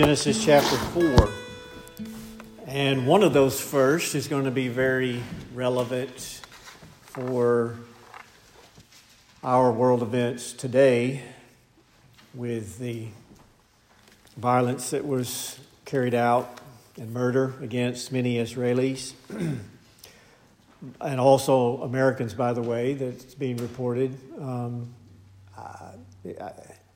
Genesis chapter 4. And one of those first is going to be very relevant for our world events today with the violence that was carried out and murder against many Israelis and also Americans, by the way, that's being reported. Um, I,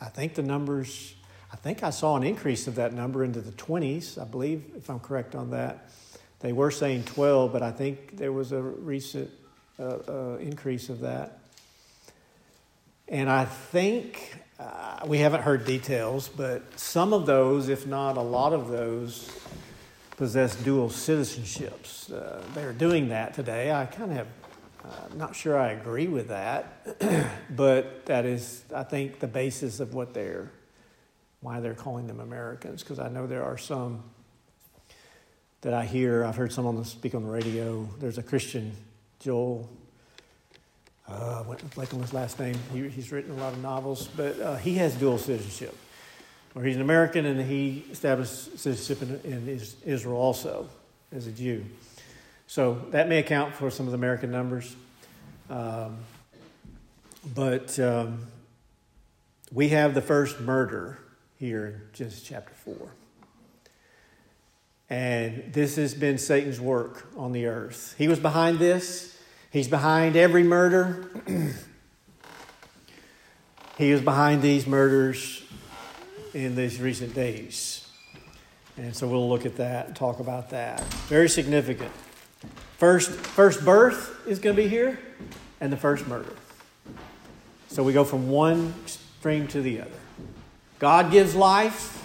I think the numbers I think I saw an increase of that number into the 20s, I believe, if I'm correct on that. They were saying 12, but I think there was a recent uh, uh, increase of that. And I think uh, we haven't heard details, but some of those, if not a lot of those, possess dual citizenships. Uh, they're doing that today. I kind of uh, not sure I agree with that, but that is, I think, the basis of what they're why they're calling them Americans, because I know there are some that I hear. I've heard some on the speak on the radio. There's a Christian, Joel. Uh, like on his last name. He, he's written a lot of novels, but uh, he has dual citizenship, where he's an American and he established citizenship in, in Israel also as a Jew. So that may account for some of the American numbers. Um, but um, we have the first murder here in Genesis chapter 4. And this has been Satan's work on the earth. He was behind this, he's behind every murder. he is behind these murders in these recent days. And so we'll look at that and talk about that. Very significant. First, first birth is going to be here, and the first murder. So we go from one extreme to the other. God gives life,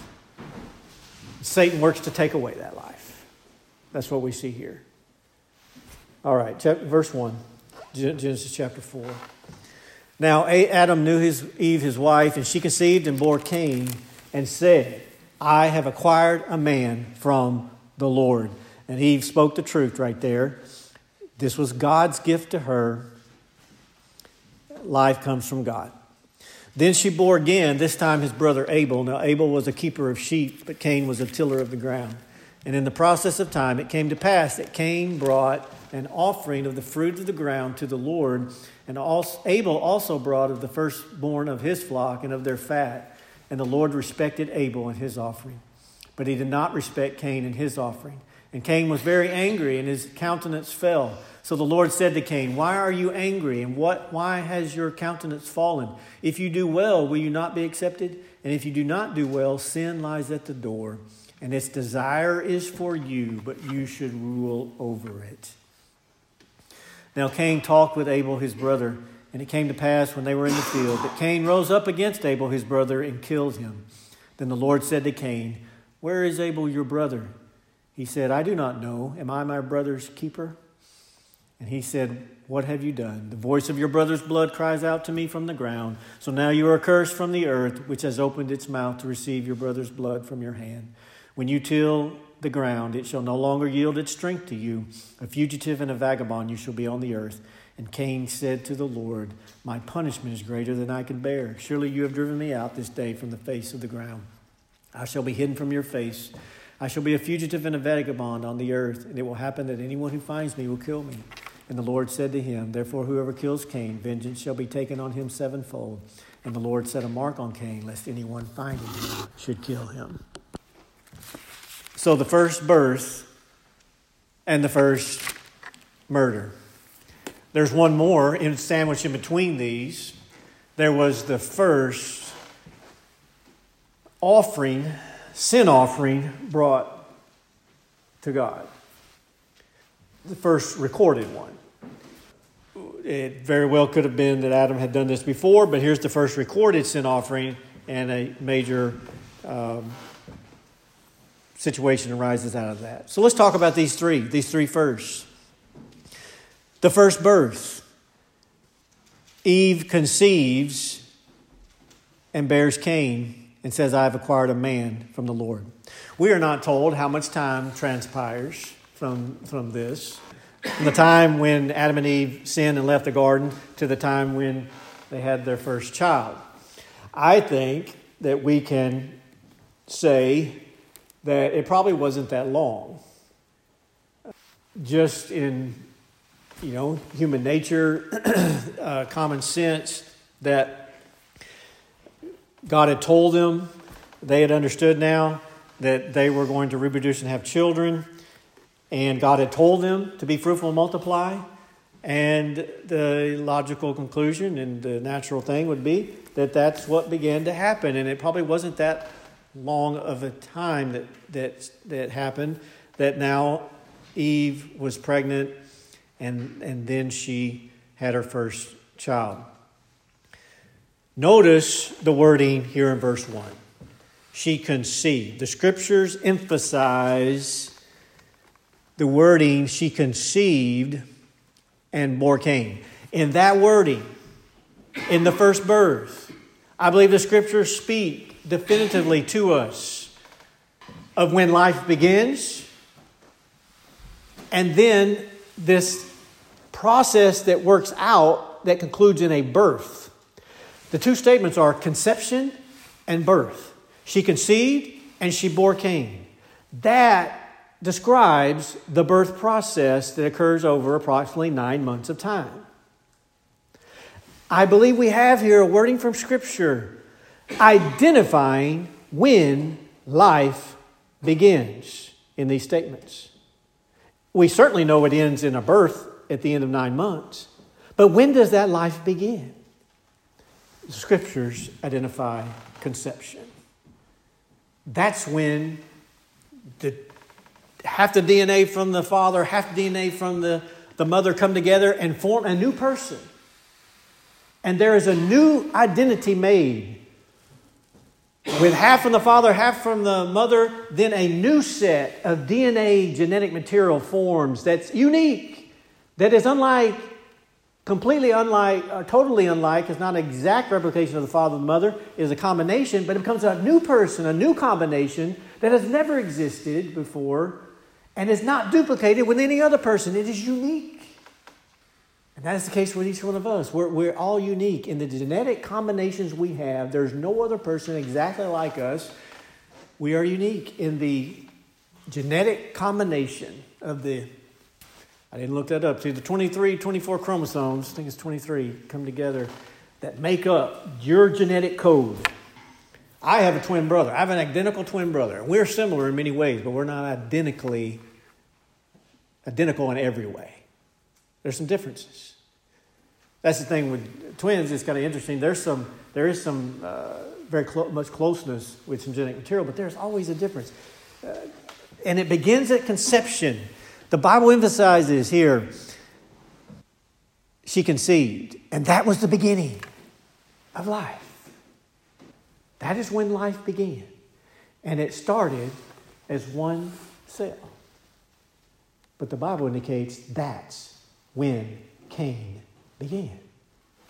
Satan works to take away that life. That's what we see here. All right, verse 1, Genesis chapter 4. Now Adam knew his Eve, his wife, and she conceived and bore Cain and said, I have acquired a man from the Lord. And Eve spoke the truth right there. This was God's gift to her. Life comes from God. Then she bore again, this time his brother Abel. Now, Abel was a keeper of sheep, but Cain was a tiller of the ground. And in the process of time, it came to pass that Cain brought an offering of the fruit of the ground to the Lord, and Abel also brought of the firstborn of his flock and of their fat. And the Lord respected Abel and his offering, but he did not respect Cain and his offering. And Cain was very angry, and his countenance fell. So the Lord said to Cain, Why are you angry? And what, why has your countenance fallen? If you do well, will you not be accepted? And if you do not do well, sin lies at the door, and its desire is for you, but you should rule over it. Now Cain talked with Abel his brother, and it came to pass when they were in the field that Cain rose up against Abel his brother and killed him. Then the Lord said to Cain, Where is Abel your brother? He said, I do not know. Am I my brother's keeper? And he said, What have you done? The voice of your brother's blood cries out to me from the ground. So now you are cursed from the earth, which has opened its mouth to receive your brother's blood from your hand. When you till the ground, it shall no longer yield its strength to you. A fugitive and a vagabond you shall be on the earth. And Cain said to the Lord, My punishment is greater than I can bear. Surely you have driven me out this day from the face of the ground. I shall be hidden from your face. I shall be a fugitive and a vagabond on the earth, and it will happen that anyone who finds me will kill me. And the Lord said to him, Therefore, whoever kills Cain, vengeance shall be taken on him sevenfold. And the Lord set a mark on Cain, lest anyone finding him should kill him. So the first birth and the first murder. There's one more in sandwich in between these. There was the first offering, sin offering brought to God. The first recorded one. It very well could have been that Adam had done this before, but here's the first recorded sin offering, and a major um, situation arises out of that. So let's talk about these three, these three first. The first birth. Eve conceives and bears Cain and says, I have acquired a man from the Lord. We are not told how much time transpires from, from this. From the time when Adam and Eve sinned and left the garden to the time when they had their first child. I think that we can say that it probably wasn't that long. Just in, you know, human nature, uh, common sense, that God had told them, they had understood now that they were going to reproduce and have children. And God had told them to be fruitful and multiply. And the logical conclusion and the natural thing would be that that's what began to happen. And it probably wasn't that long of a time that, that, that happened that now Eve was pregnant and, and then she had her first child. Notice the wording here in verse 1. She conceived. The scriptures emphasize the wording, she conceived and bore Cain. In that wording, in the first birth, I believe the scriptures speak definitively to us of when life begins and then this process that works out that concludes in a birth. The two statements are conception and birth. She conceived and she bore Cain. That describes the birth process that occurs over approximately nine months of time. I believe we have here a wording from Scripture identifying when life begins in these statements. We certainly know it ends in a birth at the end of nine months, but when does that life begin? The scriptures identify conception. That's when half the DNA from the father, half the DNA from the, the mother come together and form a new person. And there is a new identity made with half from the father, half from the mother, then a new set of DNA genetic material forms that's unique, that is unlike, completely unlike, uh, totally unlike, it's not an exact replication of the father and the mother, it is a combination, but it becomes a new person, a new combination that has never existed before and is not duplicated with any other person. It is unique. And that is the case with each one of us. We're, we're all unique. In the genetic combinations we have, there's no other person exactly like us. We are unique in the genetic combination of the, I didn't look that up, see, the 23, 24 chromosomes, I think it's 23, come together that make up your genetic code. I have a twin brother. I have an identical twin brother. We're similar in many ways, but we're not identically identical in every way. There's some differences. That's the thing with twins. It's kind of interesting. There's some, there is some uh, very clo- much closeness with some genetic material, but there's always a difference. Uh, and it begins at conception. The Bible emphasizes here she conceived, and that was the beginning of life. That is when life began. And it started as one cell. But the Bible indicates that's when Cain began.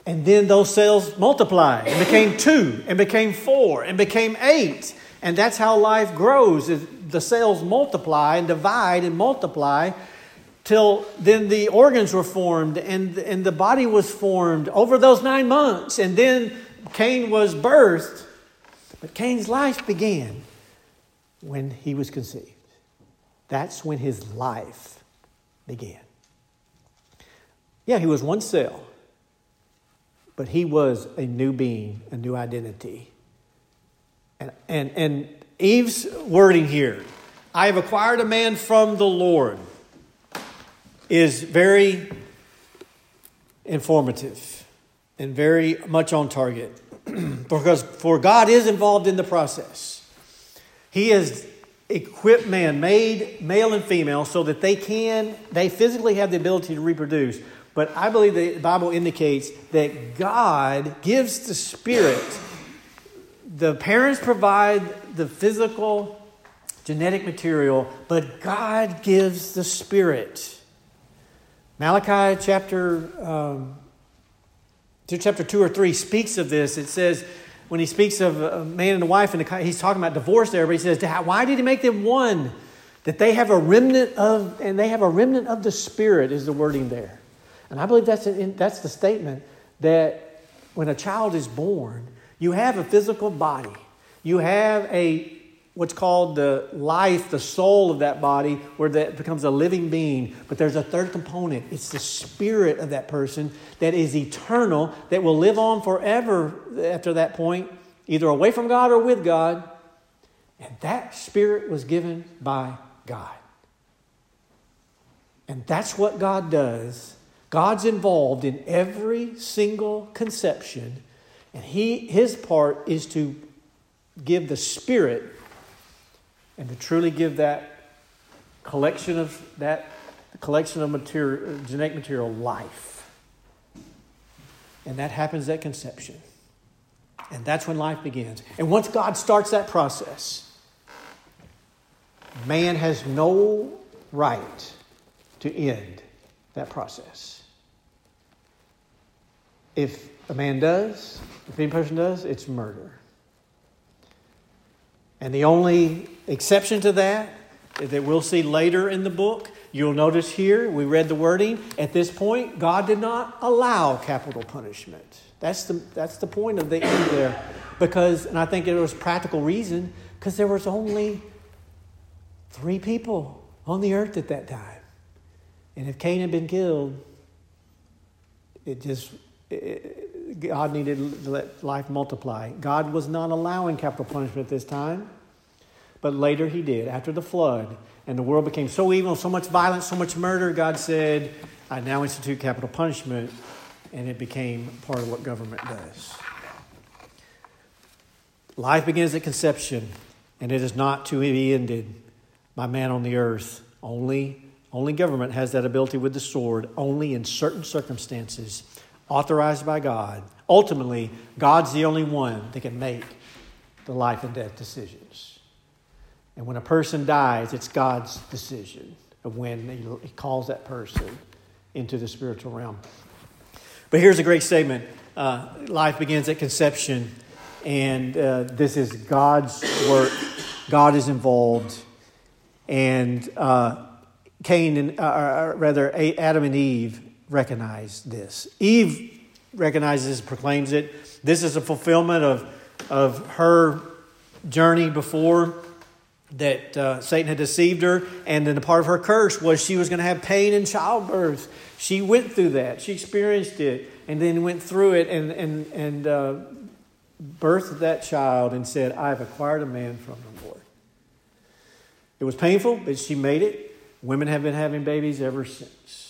And then those cells multiplied and became two and became four and became eight. And that's how life grows. The cells multiply and divide and multiply till then the organs were formed and, and the body was formed over those nine months. And then Cain was birthed. But Cain's life began when he was conceived. That's when his life began. Yeah, he was one cell, but he was a new being, a new identity. And, and, and Eve's wording here, I have acquired a man from the Lord, is very informative and very much on target. because for God is involved in the process. He has equipped man, made male and female, so that they can, they physically have the ability to reproduce. But I believe the Bible indicates that God gives the Spirit. The parents provide the physical, genetic material, but God gives the Spirit. Malachi chapter, um, chapter 2 or 3 speaks of this. It says, when he speaks of a man and a wife, and he's talking about divorce there, but he says, Why did he make them one? That they have a remnant of, and they have a remnant of the Spirit, is the wording there. And I believe that's, an, that's the statement that when a child is born, you have a physical body, you have a what's called the life, the soul of that body, where that becomes a living being. But there's a third component it's the spirit of that person that is eternal, that will live on forever after that point, either away from God or with God. And that spirit was given by God. And that's what God does. God's involved in every single conception, and he, his part is to give the Spirit and to truly give that collection of that collection of material, genetic material life. And that happens at conception. And that's when life begins. And once God starts that process, man has no right to end that process. If a man does, if any person does, it's murder. And the only exception to that that we'll see later in the book, you'll notice here, we read the wording. At this point, God did not allow capital punishment. That's the, that's the point of the end there. Because, and I think it was practical reason, because there was only three people on the earth at that time. And if Cain had been killed, it just, God needed to let life multiply. God was not allowing capital punishment at this time, but later he did. After the flood, and the world became so evil, so much violence, so much murder, God said, I now institute capital punishment, and it became part of what government does. Life begins at conception, and it is not to be ended by man on the earth. Only, only government has that ability with the sword, only in certain circumstances authorized by God. Ultimately, God's the only one that can make the life and death decisions. And when a person dies, it's God's decision of when He calls that person into the spiritual realm. But here's a great statement uh, life begins at conception, and uh, this is God's work. God is involved. And uh, Cain and, uh, rather, Adam and Eve recognize this. Eve recognizes, proclaims it. This is a fulfillment of, of her journey before that uh, Satan had deceived her, and then a part of her curse was she was going to have pain in childbirth. She went through that. She experienced it, and then went through it, and and and uh, birthed that child, and said, "I have acquired a man from the Lord." It was painful, but she made it. Women have been having babies ever since.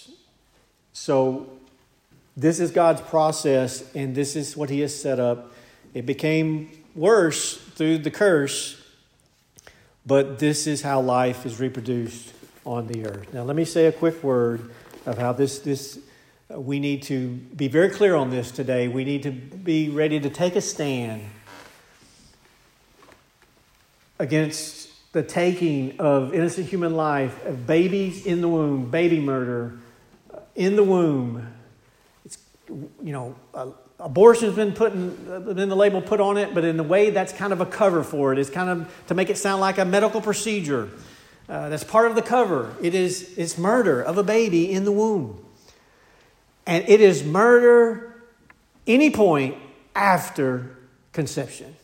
So, this is God's process, and this is what He has set up. It became worse through the curse, but this is how life is reproduced on the earth. Now, let me say a quick word of how this, this uh, we need to be very clear on this today. We need to be ready to take a stand against the taking of innocent human life, of babies in the womb, baby murder, in the womb. It's, you know, uh, abortion's been put in, been the label put on it, but in a way that's kind of a cover for it. It's kind of to make it sound like a medical procedure. Uh, that's part of the cover. It is it's murder of a baby in the womb. And it is murder any point after conception.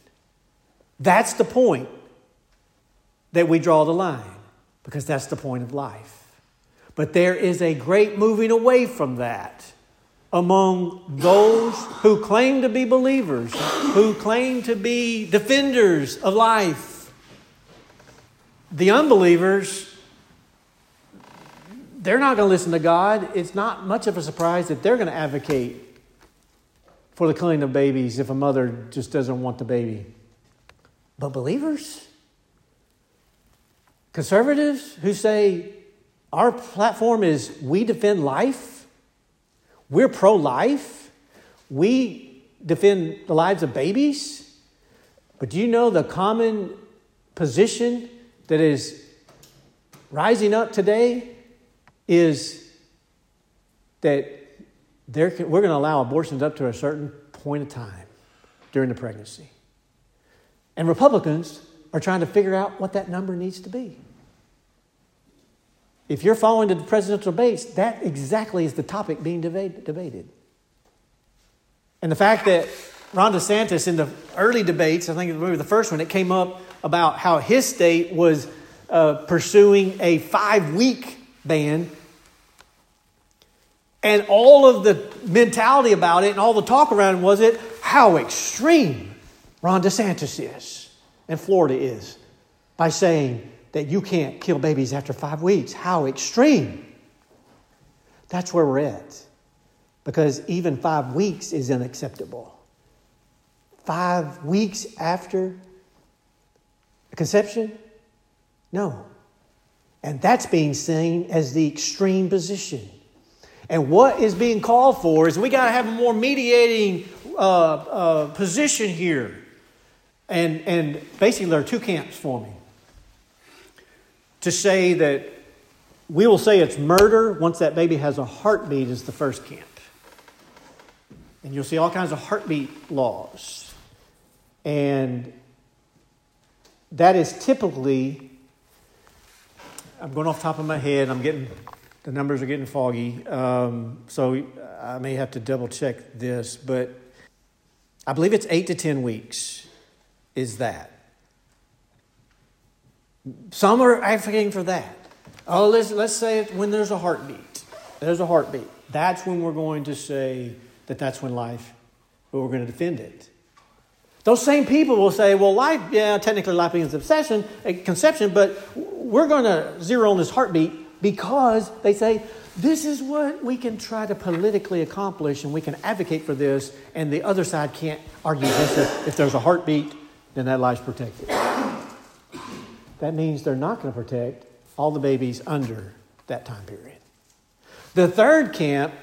That's the point that we draw the line because that's the point of life. But there is a great moving away from that among those who claim to be believers, who claim to be defenders of life. The unbelievers, they're not going to listen to God. It's not much of a surprise that they're going to advocate for the killing of babies if a mother just doesn't want the baby. But believers, conservatives who say our platform is we defend life, we're pro life, we defend the lives of babies. But do you know the common position that is rising up today is that we're going to allow abortions up to a certain point of time during the pregnancy. And Republicans are trying to figure out what that number needs to be. If you're following the presidential debates, that exactly is the topic being debated. And the fact that Ron DeSantis, in the early debates, I think it was the first one, it came up about how his state was uh, pursuing a five week ban. And all of the mentality about it and all the talk around was it how extreme Ron DeSantis is and Florida is by saying that you can't kill babies after five weeks. How extreme. That's where we're at. Because even five weeks is unacceptable. Five weeks after conception? No. And that's being seen as the extreme position. And what is being called for is we got to have a more mediating uh, uh, position here. And, and basically, there are two camps forming. To say that we will say it's murder once that baby has a heartbeat is the first camp. And you'll see all kinds of heartbeat laws. And that is typically, I'm going off top of my head, I'm getting, the numbers are getting foggy. Um, so I may have to double check this, but I believe it's eight to 10 weeks is that. Some are advocating for that. Oh, let's, let's say when there's a heartbeat. There's a heartbeat. That's when we're going to say that that's when life, but we're going to defend it. Those same people will say, well, life, yeah, technically life begins obsession, eh, conception, but we're going to zero on this heartbeat because they say, this is what we can try to politically accomplish and we can advocate for this, and the other side can't argue against it. If there's a heartbeat, then that life's protected. That means they're not going to protect all the babies under that time period. The third camp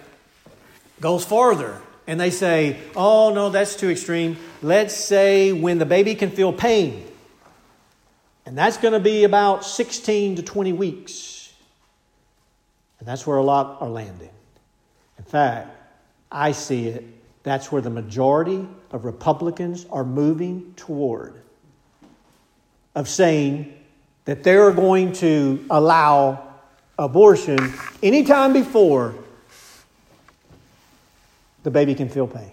goes farther and they say, oh, no, that's too extreme. Let's say when the baby can feel pain. And that's going to be about 16 to 20 weeks. And that's where a lot are landing. In fact, I see it, that's where the majority of Republicans are moving toward. Of saying that they're going to allow abortion anytime before the baby can feel pain.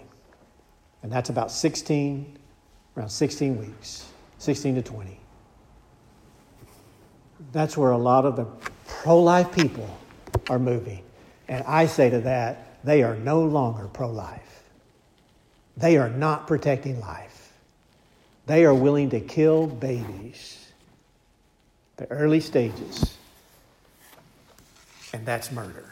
And that's about 16, around 16 weeks, 16 to 20. That's where a lot of the pro life people are moving. And I say to that, they are no longer pro life. They are not protecting life. They are willing to kill babies the early stages. And that's murder.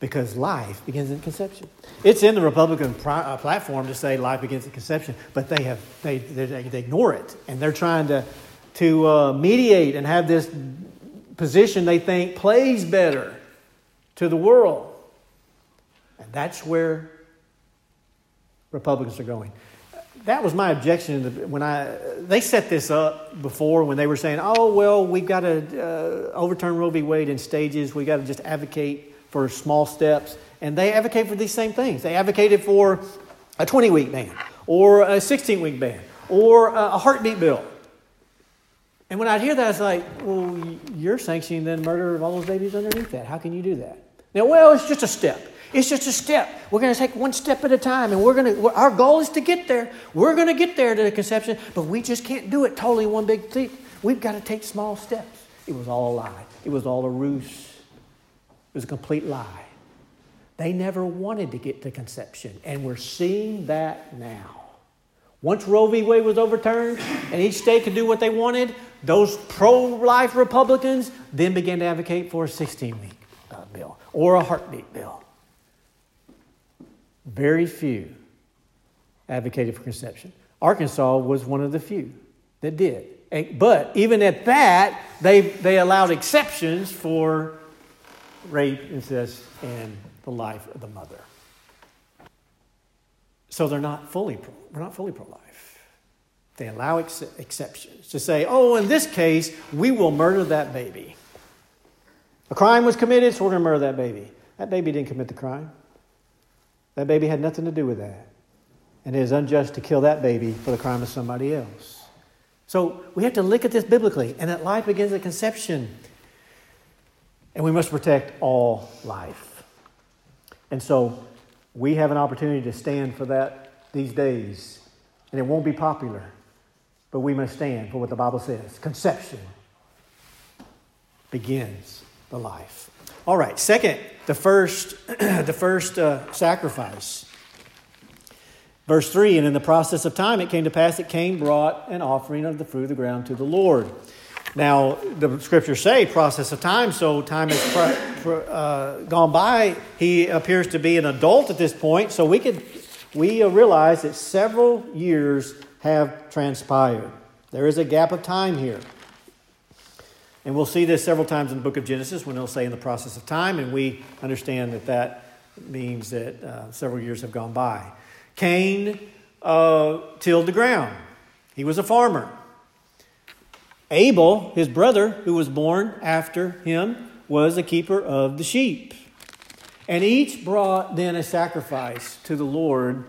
Because life begins in conception. It's in the Republican uh, platform to say life begins in conception, but they have they, they, they ignore it, and they're trying to to uh, mediate and have this position they think plays better to the world, and that's where Republicans are going that was my objection when I they set this up before when they were saying, "Oh well, we've got to uh, overturn Roe v. Wade in stages. We got to just advocate for small steps." And they advocate for these same things. They advocated for a 20 week ban, or a 16 week ban, or a heartbeat bill. And when I hear that, it's like, well, you're sanctioning then murder of all those babies underneath that. How can you do that? Now, well, it's just a step. It's just a step. We're going to take one step at a time, and we're going to. Our goal is to get there. We're going to get there to the conception, but we just can't do it totally one big leap. We've got to take small steps. It was all a lie. It was all a ruse. It was a complete lie. They never wanted to get to conception, and we're seeing that now. Once Roe v. Wade was overturned and each state could do what they wanted, those pro life Republicans then began to advocate for a 16 week uh, bill or a heartbeat bill. Very few advocated for conception. Arkansas was one of the few that did. But even at that, they, they allowed exceptions for rape, incest, and the life of the mother. So they're not fully pro, we're not fully pro-life. They allow ex- exceptions to say, oh, in this case, we will murder that baby. A crime was committed, so we're going to murder that baby. That baby didn't commit the crime. That baby had nothing to do with that. And it is unjust to kill that baby for the crime of somebody else. So we have to look at this biblically, and that life begins at conception. And we must protect all life. And so we have an opportunity to stand for that these days, and it won't be popular, but we must stand for what the Bible says. Conception begins the life. All right, second, the first, the first uh, sacrifice. Verse 3 And in the process of time it came to pass that Cain brought an offering of the fruit of the ground to the Lord. Now, the scriptures say process of time, so time has uh, gone by. He appears to be an adult at this point, so we could we realize that several years have transpired. There is a gap of time here. And we'll see this several times in the book of Genesis when they'll say in the process of time, and we understand that that means that uh, several years have gone by. Cain uh, tilled the ground, he was a farmer. Abel, his brother, who was born after him, was a keeper of the sheep. And each brought then a sacrifice to the Lord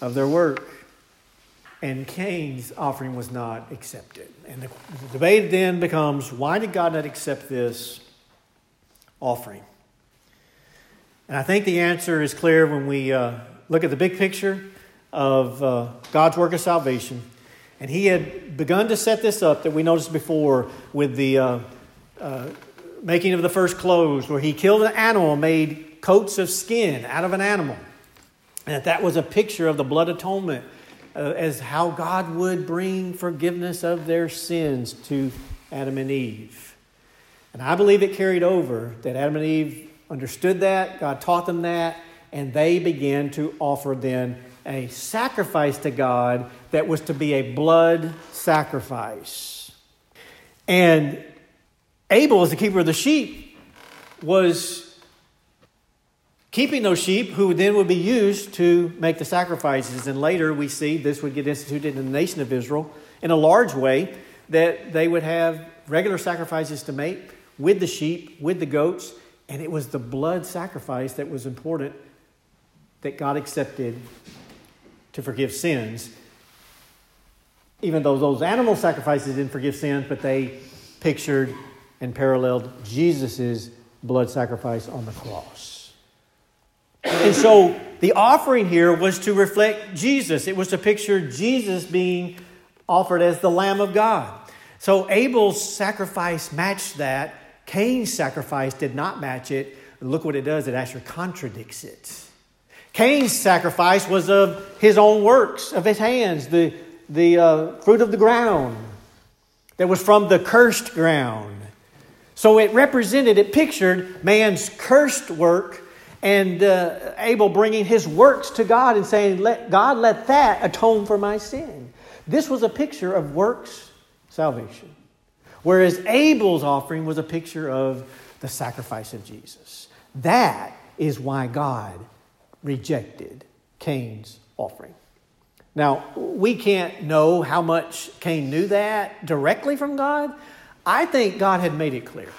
of their work. And Cain's offering was not accepted. And the, the debate then becomes why did God not accept this offering? And I think the answer is clear when we uh, look at the big picture of uh, God's work of salvation and he had begun to set this up that we noticed before with the uh, uh, making of the first clothes, where he killed an animal, made coats of skin out of an animal. And that, that was a picture of the blood atonement uh, as how God would bring forgiveness of their sins to Adam and Eve. And I believe it carried over that Adam and Eve understood that, God taught them that, and they began to offer then a sacrifice to God that was to be a blood sacrifice. And Abel, as the keeper of the sheep, was keeping those sheep who then would be used to make the sacrifices. And later we see this would get instituted in the nation of Israel in a large way that they would have regular sacrifices to make with the sheep, with the goats, and it was the blood sacrifice that was important that God accepted to forgive sins. Even though those animal sacrifices didn't forgive sins, but they pictured and paralleled Jesus' blood sacrifice on the cross. And so the offering here was to reflect Jesus. It was to picture Jesus being offered as the Lamb of God. So Abel's sacrifice matched that. Cain's sacrifice did not match it. Look what it does, it actually contradicts it. Cain's sacrifice was of his own works, of his hands, the, the uh, fruit of the ground that was from the cursed ground. So it represented, it pictured man's cursed work and uh, Abel bringing his works to God and saying, let, God, let that atone for my sin. This was a picture of works salvation. Whereas Abel's offering was a picture of the sacrifice of Jesus. That is why God rejected Cain's offering. Now, we can't know how much Cain knew that directly from God. I think God had made it clear.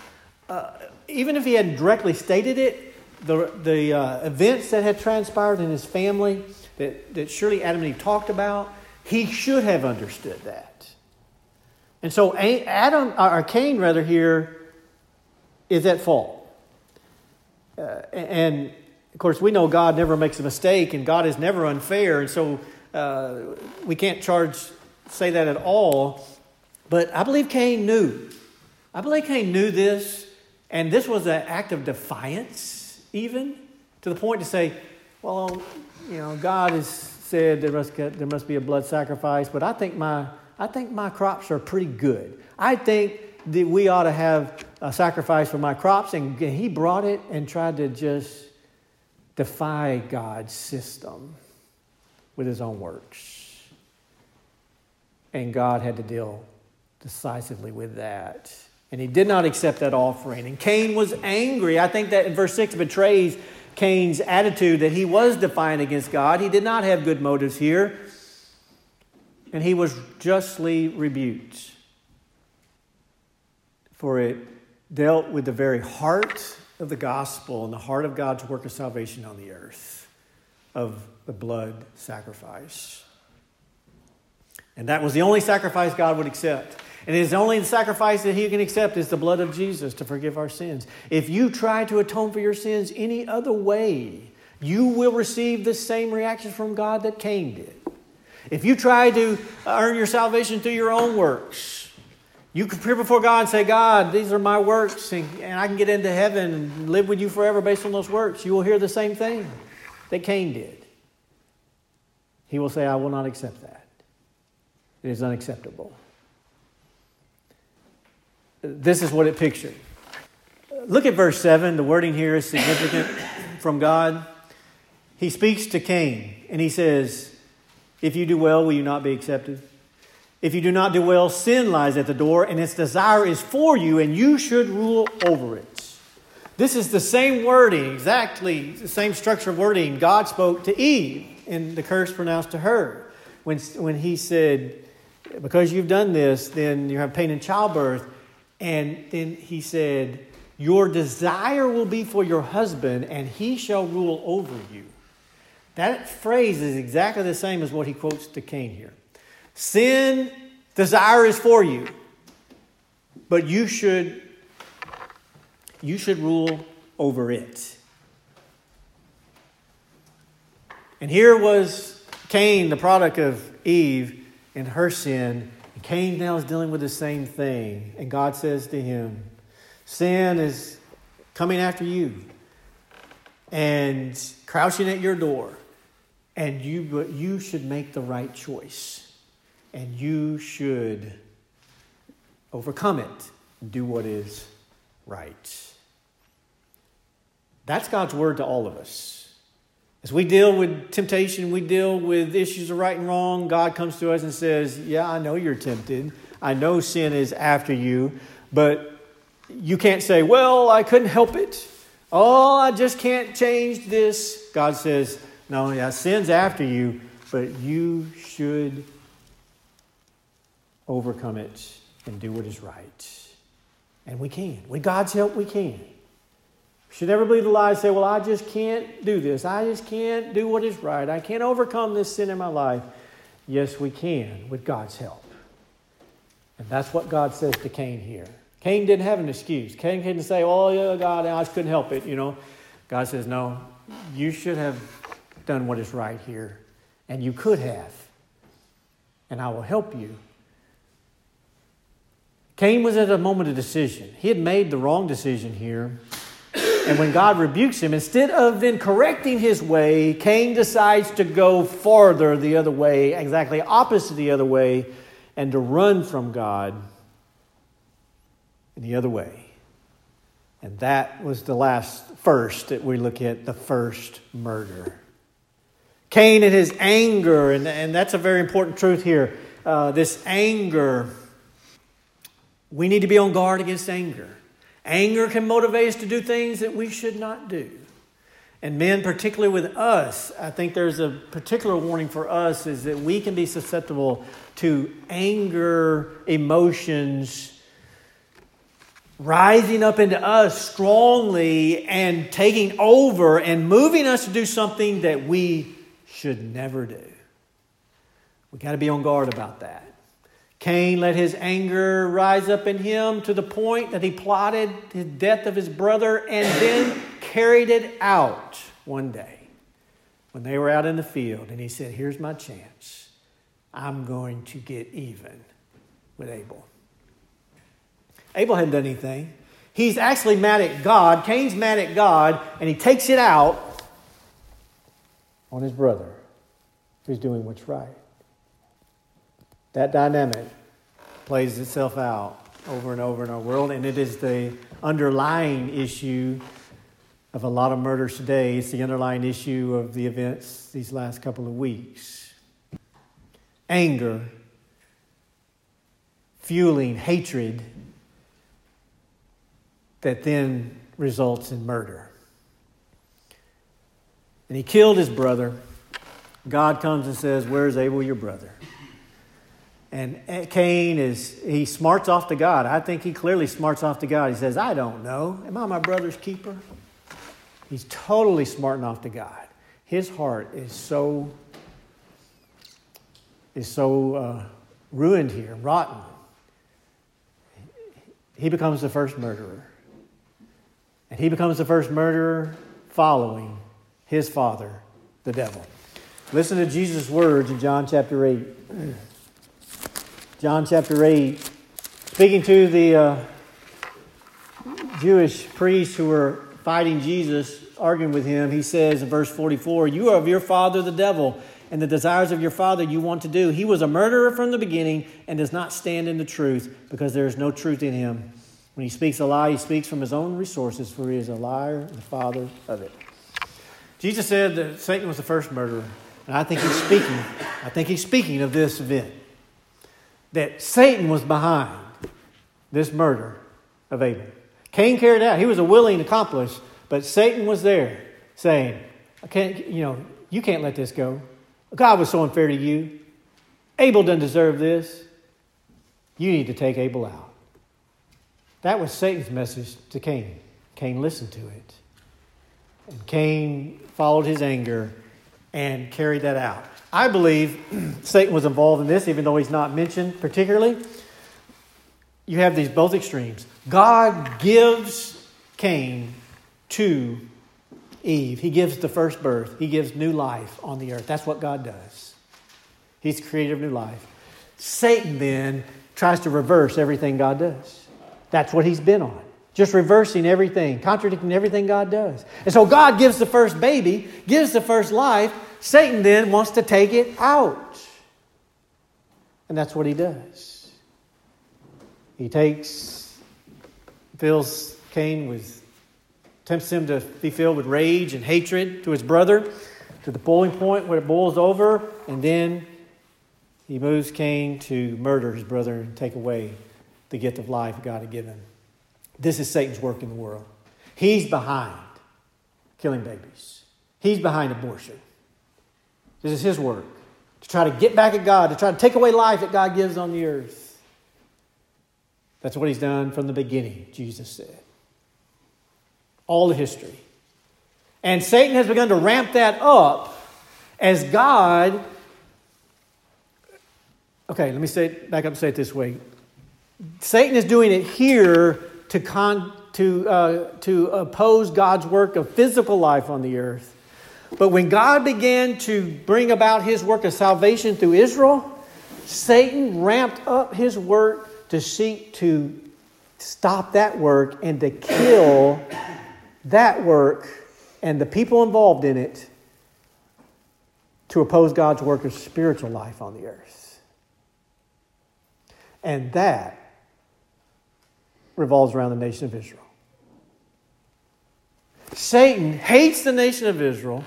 Uh, even if he hadn't directly stated it, the, the uh, events that had transpired in his family that, that surely Adam and Eve talked about, he should have understood that. And so Adam, or Cain rather, here is at fault. Uh, and of course, we know God never makes a mistake and God is never unfair, and so uh, we can't charge, say that at all. But I believe Cain knew. I believe Cain knew this, and this was an act of defiance, even to the point to say, well, you know, God has said there must, there must be a blood sacrifice, but I think, my, I think my crops are pretty good. I think that we ought to have a sacrifice for my crops, and he brought it and tried to just defy God's system with his own works. And God had to deal decisively with that. And he did not accept that offering. And Cain was angry. I think that in verse 6 betrays Cain's attitude that he was defiant against God. He did not have good motives here. And he was justly rebuked. For it dealt with the very heart of the gospel and the heart of God's work of salvation on the earth, of the blood sacrifice. And that was the only sacrifice God would accept. And it is only the sacrifice that he can accept is the blood of Jesus to forgive our sins. If you try to atone for your sins any other way, You will receive the same reaction from God that Cain did. If you try to earn your salvation through your own works, you appear before God and say, God, these are my works, and, and I can get into heaven and live with you forever based on those works. You will hear the same thing that Cain did. He will say, I will not accept that. It is unacceptable. This is what it pictured. Look at verse 7. The wording here is significant from God. He speaks to Cain and he says, If you do well, will you not be accepted? If you do not do well, sin lies at the door, and its desire is for you, and you should rule over it. This is the same wording, exactly the same structure of wording God spoke to Eve and the curse pronounced to her. When, when he said, Because you've done this, then you have pain in childbirth. And then he said, Your desire will be for your husband, and he shall rule over you. That phrase is exactly the same as what he quotes to Cain here. Sin, desire is for you, but you should, you should rule over it. And here was Cain, the product of Eve and her sin. Cain now is dealing with the same thing. And God says to him, Sin is coming after you and crouching at your door. And you, but you should make the right choice. And you should overcome it do what is right. That's God's word to all of us. As we deal with temptation, we deal with issues of right and wrong, God comes to us and says, Yeah, I know you're tempted. I know sin is after you, but you can't say, Well, I couldn't help it. Oh, I just can't change this. God says, No, yeah, sin's after you, but you should overcome it and do what is right. And we can. With God's help, we can. Should never believe the lie and say, Well, I just can't do this. I just can't do what is right. I can't overcome this sin in my life. Yes, we can with God's help. And that's what God says to Cain here. Cain didn't have an excuse. Cain couldn't say, Oh, yeah, God, I just couldn't help it. You know, God says, No, you should have done what is right here. And you could have. And I will help you. Cain was at a moment of decision. He had made the wrong decision here. And when God rebukes him, instead of then correcting his way, Cain decides to go farther the other way, exactly opposite the other way, and to run from God in the other way. And that was the last first that we look at the first murder. Cain and his anger, and, and that's a very important truth here. Uh, this anger, we need to be on guard against anger. Anger can motivate us to do things that we should not do. And men, particularly with us, I think there's a particular warning for us is that we can be susceptible to anger emotions rising up into us strongly and taking over and moving us to do something that we should never do. We got to be on guard about that. Cain let his anger rise up in him to the point that he plotted the death of his brother and then carried it out one day when they were out in the field. And he said, Here's my chance. I'm going to get even with Abel. Abel hadn't done anything. He's actually mad at God. Cain's mad at God, and he takes it out on his brother who's doing what's right. That dynamic plays itself out over and over in our world, and it is the underlying issue of a lot of murders today. It's the underlying issue of the events these last couple of weeks. Anger, fueling hatred that then results in murder. And he killed his brother. God comes and says, Where's Abel, your brother? And Cain is, he smarts off to God. I think he clearly smarts off to God. He says, I don't know. Am I my brother's keeper? He's totally smarting off to God. His heart is so, is so uh, ruined here, rotten. He becomes the first murderer. And he becomes the first murderer following his father, the devil. Listen to Jesus' words in John chapter 8. John chapter 8, speaking to the uh, Jewish priests who were fighting Jesus, arguing with him, he says in verse 44 You are of your father, the devil, and the desires of your father you want to do. He was a murderer from the beginning and does not stand in the truth because there is no truth in him. When he speaks a lie, he speaks from his own resources, for he is a liar and the father of it. Jesus said that Satan was the first murderer. And I think he's speaking, I think he's speaking of this event. That Satan was behind this murder of Abel. Cain carried out, he was a willing accomplice, but Satan was there saying, I can't, you know, you can't let this go. God was so unfair to you. Abel doesn't deserve this. You need to take Abel out. That was Satan's message to Cain. Cain listened to it. And Cain followed his anger and carried that out. I believe Satan was involved in this, even though he's not mentioned particularly. You have these both extremes. God gives Cain to Eve. He gives the first birth, He gives new life on the earth. That's what God does. He's the creator of new life. Satan then tries to reverse everything God does. That's what he's been on. Just reversing everything, contradicting everything God does. And so God gives the first baby, gives the first life, Satan then wants to take it out. And that's what he does. He takes, fills Cain with, tempts him to be filled with rage and hatred to his brother to the boiling point where it boils over, and then he moves Cain to murder his brother and take away the gift of life God had given. This is Satan's work in the world. He's behind killing babies, he's behind abortion. This is his work to try to get back at God, to try to take away life that God gives on the earth. That's what he's done from the beginning, Jesus said. All the history. And Satan has begun to ramp that up as God. Okay, let me say it, back up and say it this way. Satan is doing it here to, con, to, uh, to oppose God's work of physical life on the earth. But when God began to bring about his work of salvation through Israel, Satan ramped up his work to seek to stop that work and to kill that work and the people involved in it to oppose God's work of spiritual life on the earth. And that revolves around the nation of Israel. Satan hates the nation of Israel,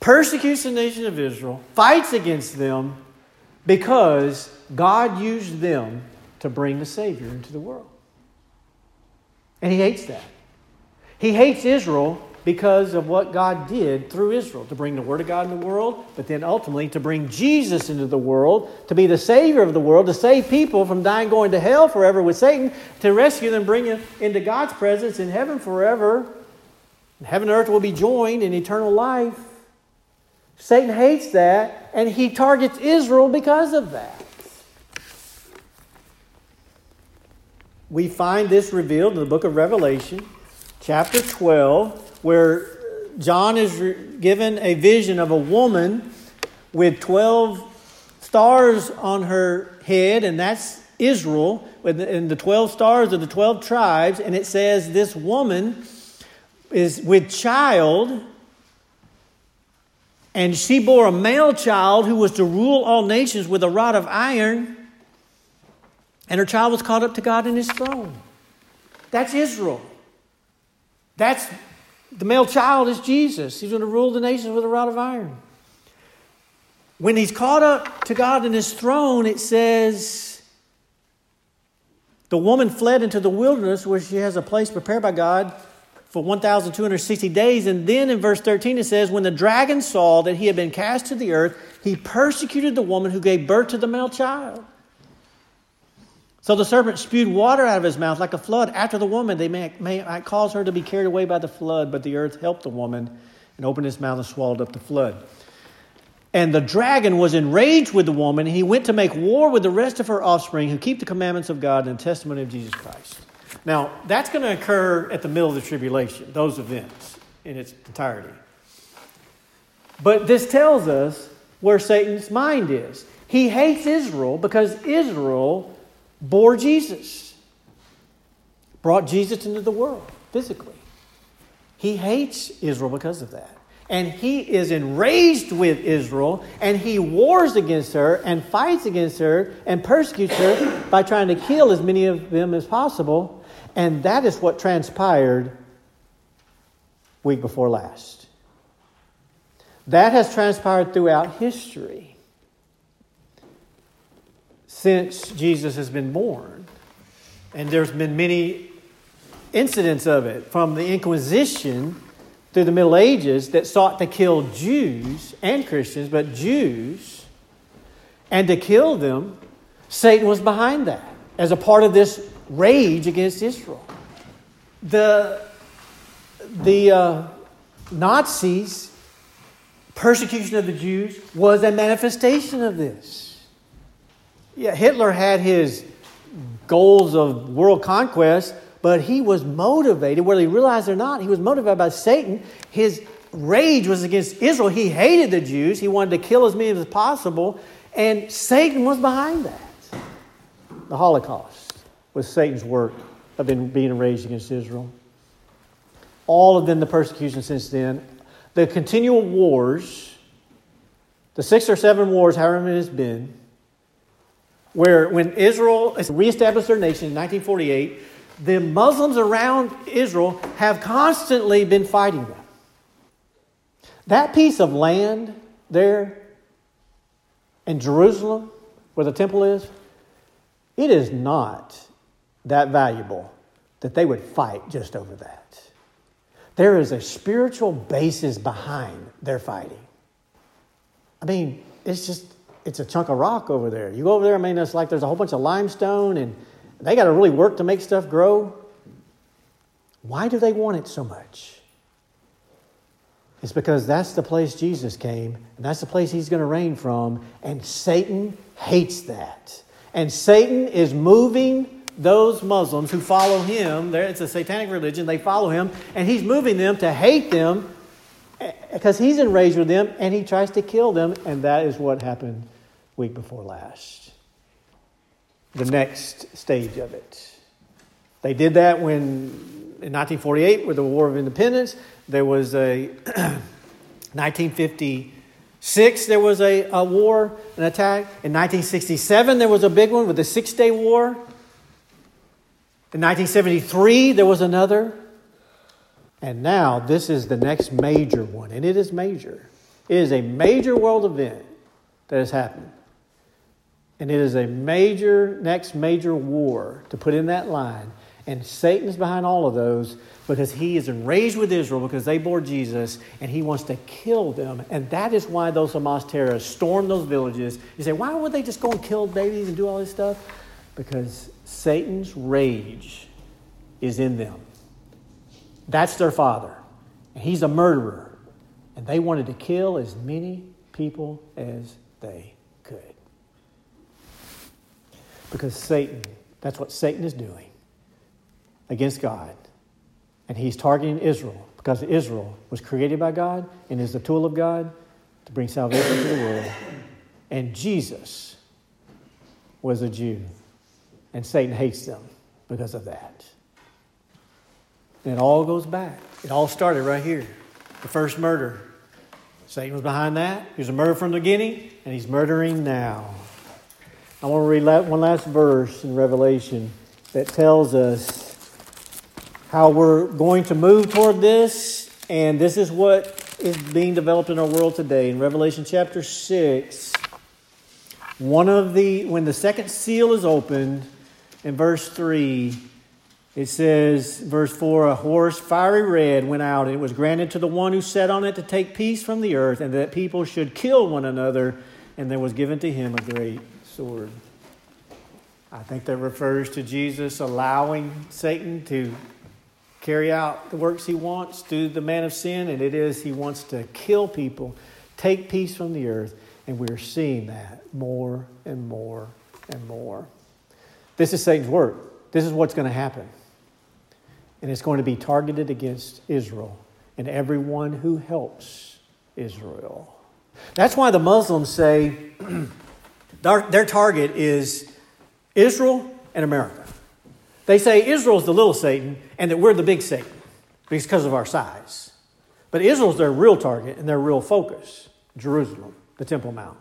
persecutes the nation of Israel, fights against them because God used them to bring the Savior into the world. And he hates that. He hates Israel because of what God did through Israel to bring the Word of God in the world, but then ultimately to bring Jesus into the world, to be the Savior of the world, to save people from dying going to hell forever with Satan, to rescue them, bring them into God's presence in heaven forever. Heaven and earth will be joined in eternal life. Satan hates that, and he targets Israel because of that. We find this revealed in the book of Revelation, chapter 12 where John is given a vision of a woman with 12 stars on her head, and that's Israel, and the 12 stars are the 12 tribes. And it says this woman is with child, and she bore a male child who was to rule all nations with a rod of iron, and her child was caught up to God in his throne. That's Israel. That's the male child is Jesus. He's going to rule the nations with a rod of iron. When he's caught up to God in his throne, it says, the woman fled into the wilderness where she has a place prepared by God for 1,260 days. And then in verse 13 it says, When the dragon saw that he had been cast to the earth, he persecuted the woman who gave birth to the male child. So the serpent spewed water out of his mouth like a flood after the woman. They may, may cause her to be carried away by the flood, but the earth helped the woman and opened his mouth and swallowed up the flood. And the dragon was enraged with the woman. And he went to make war with the rest of her offspring who keep the commandments of God and the testimony of Jesus Christ. Now, that's going to occur at the middle of the tribulation, those events in its entirety. But this tells us where Satan's mind is. He hates Israel because Israel bore Jesus, brought Jesus into the world physically. He hates Israel because of that. And he is enraged with Israel and he wars against her and fights against her and persecutes her by trying to kill as many of them as possible. And that is what transpired week before last. That has transpired throughout history since Jesus has been born. And there's been many incidents of it from the Inquisition through the Middle Ages that sought to kill Jews and Christians, but Jews, and to kill them. Satan was behind that as a part of this rage against Israel. The, the uh, Nazis' persecution of the Jews was a manifestation of this. Yeah, Hitler had his goals of world conquest, but he was motivated, whether he realized it or not, he was motivated by Satan. His rage was against Israel. He hated the Jews. He wanted to kill as many as possible, and Satan was behind that. The Holocaust was Satan's work of being raged against Israel. All of them, the persecution since then, the continual wars, the six or seven wars, however many it's been, where when Israel reestablished their nation in 1948, the Muslims around Israel have constantly been fighting them. That piece of land there in Jerusalem, where the temple is, it is not that valuable that they would fight just over that. There is a spiritual basis behind their fighting. I mean, it's just it's a chunk of rock over there. You go over there, I mean, it's like there's a whole bunch of limestone and they got to really work to make stuff grow. Why do they want it so much? It's because that's the place Jesus came, and that's the place he's going to reign from, and Satan hates that. And Satan is moving those Muslims who follow him, it's a satanic religion, they follow him, and he's moving them to hate them eh, because he's enraged with them and he tries to kill them, and that is what happened week before last. The next stage of it. They did that when, in 1948, with the War of Independence, there was a 1956, there was a, a war, an attack. In 1967, there was a big one with the Six Day War. In 1973, there was another. And now this is the next major one, and it is major. It is a major world event that has happened. And it is a major, next major war to put in that line. And Satan is behind all of those because he is enraged with Israel because they bore Jesus and he wants to kill them. And that is why those Hamas terrorists stormed those villages. You say, why would they just go and kill babies and do all this stuff? Because Satan's rage is in them. That's their father. And he's a murderer. And they wanted to kill as many people as they could. Because Satan, that's what Satan is doing against God. And he's targeting Israel because Israel was created by God and is the tool of God to bring salvation to the world. And Jesus was a Jew. And Satan hates them because of that. And it all goes back. It all started right here. The first murder. Satan was behind that. He was a murderer from the beginning, and he's murdering now. I want to read one last verse in Revelation that tells us how we're going to move toward this, and this is what is being developed in our world today. In Revelation chapter 6, one of the, when the second seal is opened, in verse 3, it says, verse 4 A horse, fiery red, went out, and it was granted to the one who sat on it to take peace from the earth, and that people should kill one another, and there was given to him a great sword. I think that refers to Jesus allowing Satan to carry out the works he wants through the man of sin, and it is he wants to kill people, take peace from the earth, and we're seeing that more and more and more. This is Satan's work. This is what's going to happen. And it's going to be targeted against Israel and everyone who helps Israel. That's why the Muslims say their, target is Israel and America. They say Israel's the little Satan and that we're the big Satan because of our size. But Israel's their real target and their real focus Jerusalem, the Temple Mount.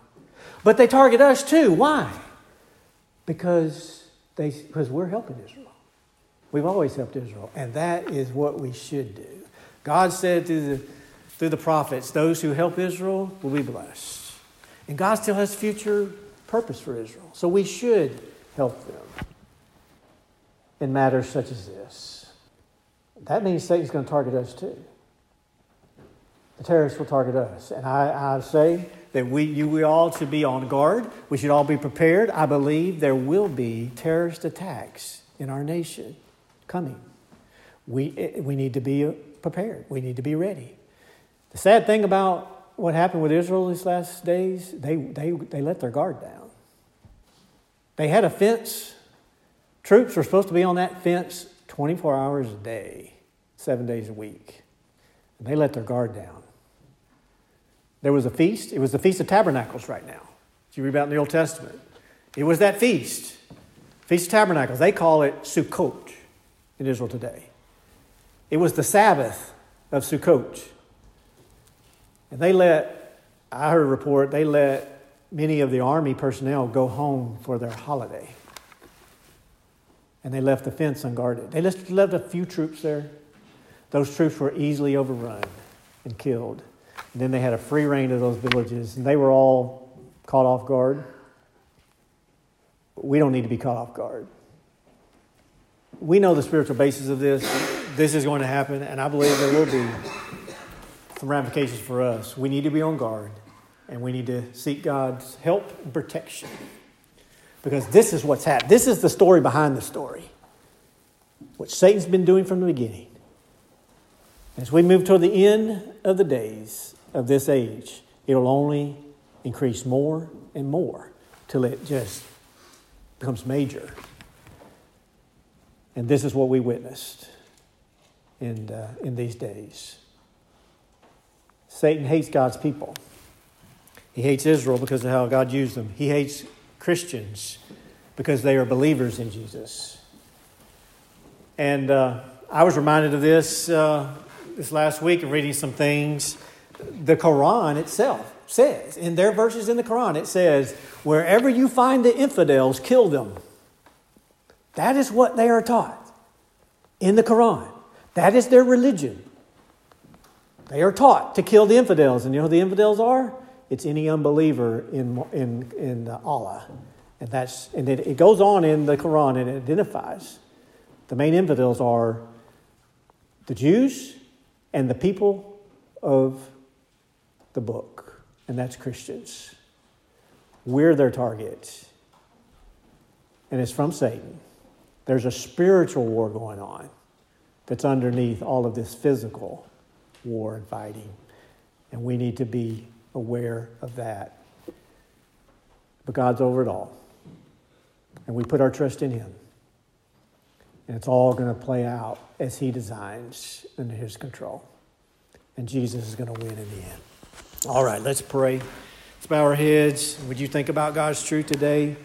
But they target us too. Why? Because, they, because we're helping Israel. We've always helped Israel, and that is what we should do. God said through the, through the prophets, those who help Israel will be blessed. And God still has future purpose for Israel. So we should help them in matters such as this. That means Satan's going to target us too. The terrorists will target us. And I, I say that we, you, we all should be on guard. We should all be prepared. I believe there will be terrorist attacks in our nation coming. We, eh, we need to be prepared. We need to be ready. The sad thing about what happened with Israel these last days, they, they, they let their guard down. They had a fence. Troops were supposed to be on that fence 24 hours a day, seven days a week. And they let their guard down. There was a feast. It was the Feast of Tabernacles right now. You read about in the Old Testament. It was that feast, Feast of Tabernacles. They call it Sukkot in Israel today. It was the Sabbath of Sukkot. And they let, I heard a report, they let many of the army personnel go home for their holiday. And they left the fence unguarded. They left a few troops there. Those troops were easily overrun and killed. And then they had a free rein of those villages, and they were all caught off guard. But we don't need to be caught off guard. We know the spiritual basis of this. This is going to happen, and I believe there will be some ramifications for us. We need to be on guard, and we need to seek God's help and protection. Because this is what's happened. This is the story behind the story. What Satan's been doing from the beginning. As we move toward the end of the days of this age, it'll only increase more and more till it just becomes major. And this is what we witnessed in, uh, in these days. Satan hates God's people. He hates Israel because of how God used them. He hates Christians because they are believers in Jesus. And uh, I was reminded of this uh, this last week of reading some things. The Quran itself says, in their verses in the Quran, it says, wherever you find the infidels, kill them. That is what they are taught in the Quran. That is their religion. They are taught to kill the infidels. And you know who the infidels are? It's any unbeliever in, in, in Allah. And, that's, and it, it goes on in the Quran and it identifies the main infidels are the Jews and the people of the book, and that's Christians. We're their target, and it's from Satan. There's a spiritual war going on that's underneath all of this physical war and fighting, and we need to be aware of that. But God's over it all, and we put our trust in Him. And it's all going to play out as He designs under His control. And Jesus is going to win in the end. All right, let's pray. Let's bow our heads. Would you think about God's truth today?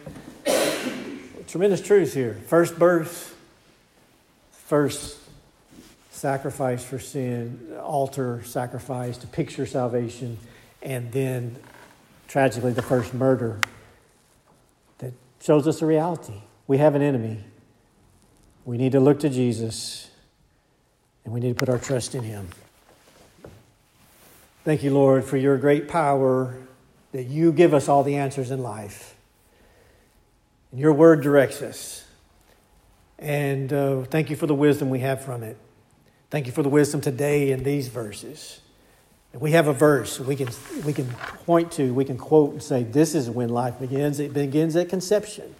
Tremendous truth here. First birth, first sacrifice for sin, altar sacrifice to picture salvation, and then tragically the first murder that shows us the reality. We have an enemy we need to look to Jesus and we need to put our trust in Him. Thank you, Lord, for your great power that you give us all the answers in life. And your word directs us. And uh, thank you for the wisdom we have from it. Thank you for the wisdom today in these verses. We have a verse we can, we can point to, we can quote and say, This is when life begins. It begins at conception.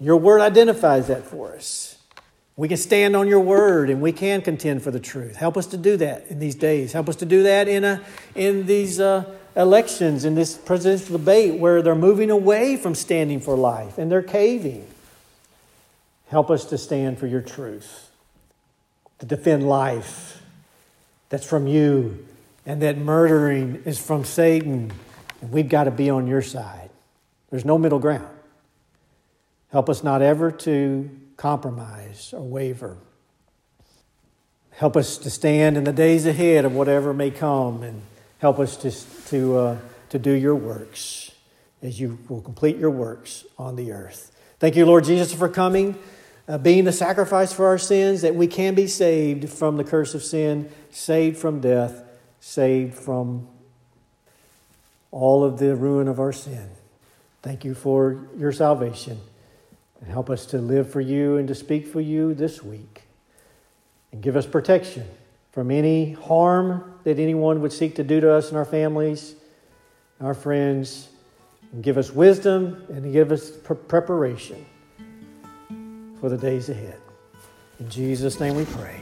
Your word identifies that for us. We can stand on your word and we can contend for the truth. Help us to do that in these days. Help us to do that in, a, in these uh, elections, in this presidential debate where they're moving away from standing for life and they're caving. Help us to stand for your truth, to defend life that's from you, and that murdering is from Satan, and we've got to be on your side. There's no middle ground. Help us not ever to compromise or waver. Help us to stand in the days ahead of whatever may come and help us to, to, uh, to do your works as you will complete your works on the earth. Thank you, Lord Jesus, for coming, uh, being the sacrifice for our sins, that we can be saved from the curse of sin, saved from death, saved from all of the ruin of our sin. Thank you for your salvation. And help us to live for you and to speak for you this week. And give us protection from any harm that anyone would seek to do to us and our families, our friends. And give us wisdom and give us preparation for the days ahead. In Jesus' name we pray.